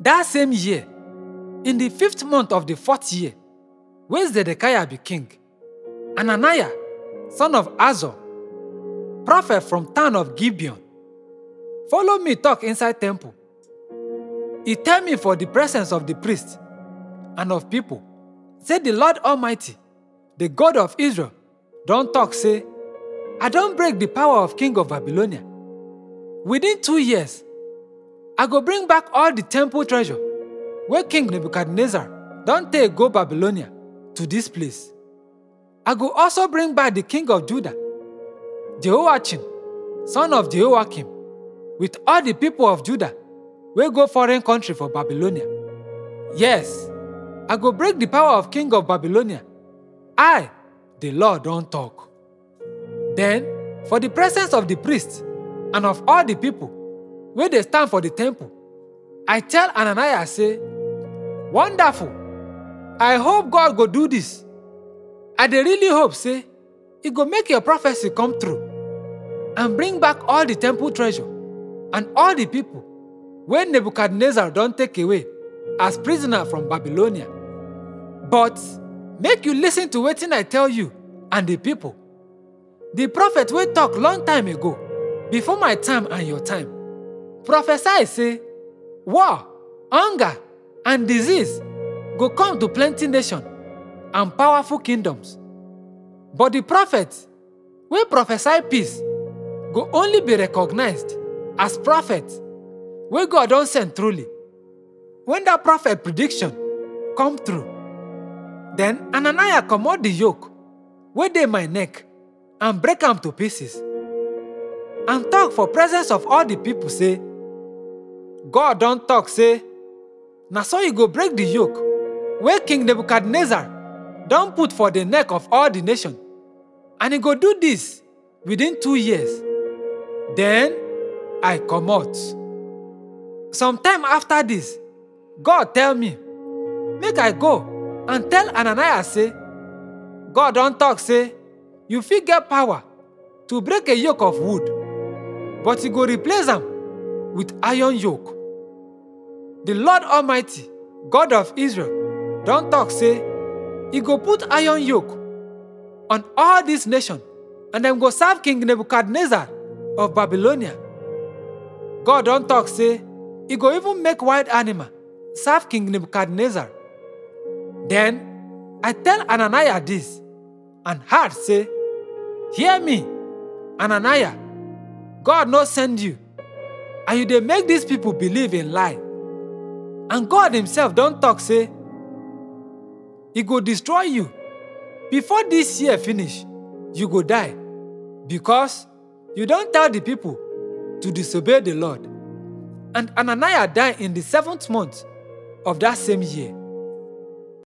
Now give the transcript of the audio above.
That same year, in the fifth month of the fourth year, when Zedekiah be king, Ananiah, son of Azzur, prophet from town of Gibeon, follow me talk inside temple. He tell me for the presence of the priest and of people, say the Lord Almighty, the God of Israel, don't talk say, I don't break the power of king of Babylonia. Within two years, I go bring back all the temple treasure where King Nebuchadnezzar don't take go Babylonia to this place. I go also bring back the king of Judah, Jehoiachin, son of Jehoiakim, with all the people of Judah wey go foreign country for Babylonia. Yes, I go break the power of king of Babylonia. I, the Lord, don talk. Then, for the presence of the priests and of all the people wey dey stand for the temple, I tell Ananias say, Wonderful! I hope God go do this. I really hope say e go make your prophecy come true and bring back all the temple treasure and all the people wey Nebuchadnezzar don take away as prisoner from Babylonia. But make you listen to wetin I tell you and the people. The prophet wey talk long time ago, before my time and your time, prophesy say, war, hunger, and disease go come to plenty nation and powerful kingdoms. But the prophet wey prophesy peace go only be recognized as prophet wey God don send truly. When that prophet prediction come true, then Ananias comot the yoke wey dey my neck and break am to pieces and talk for presence of all the people say, God don talk say, na so you go break the yoke wey King Nebuchadnezzar don put for the neck of all the nation and he go do this within two years. Then I come comot. Sometime after this, God tell me, make I go and tell Ananias say, God don talk say, you fit get power to break a yoke of wood, but you go replace am with iron yoke. The Lord Almighty, God of Israel, don talk say, He go put iron yoke on all this nation, and dem go serve King Nebuchadnezzar of Babylonia. God don talk say, He go even make wild animal serve King Nebuchadnezzar. Then I tell Ananias this, and heart say, Hear me, Ananias, God no send you, and you dey make these people believe in lie. And God himself don talk say, He go destroy you. Before this year finish, you go die, because you don tell the people to disobey the Lord. And Ananias died in the seventh month of that same year.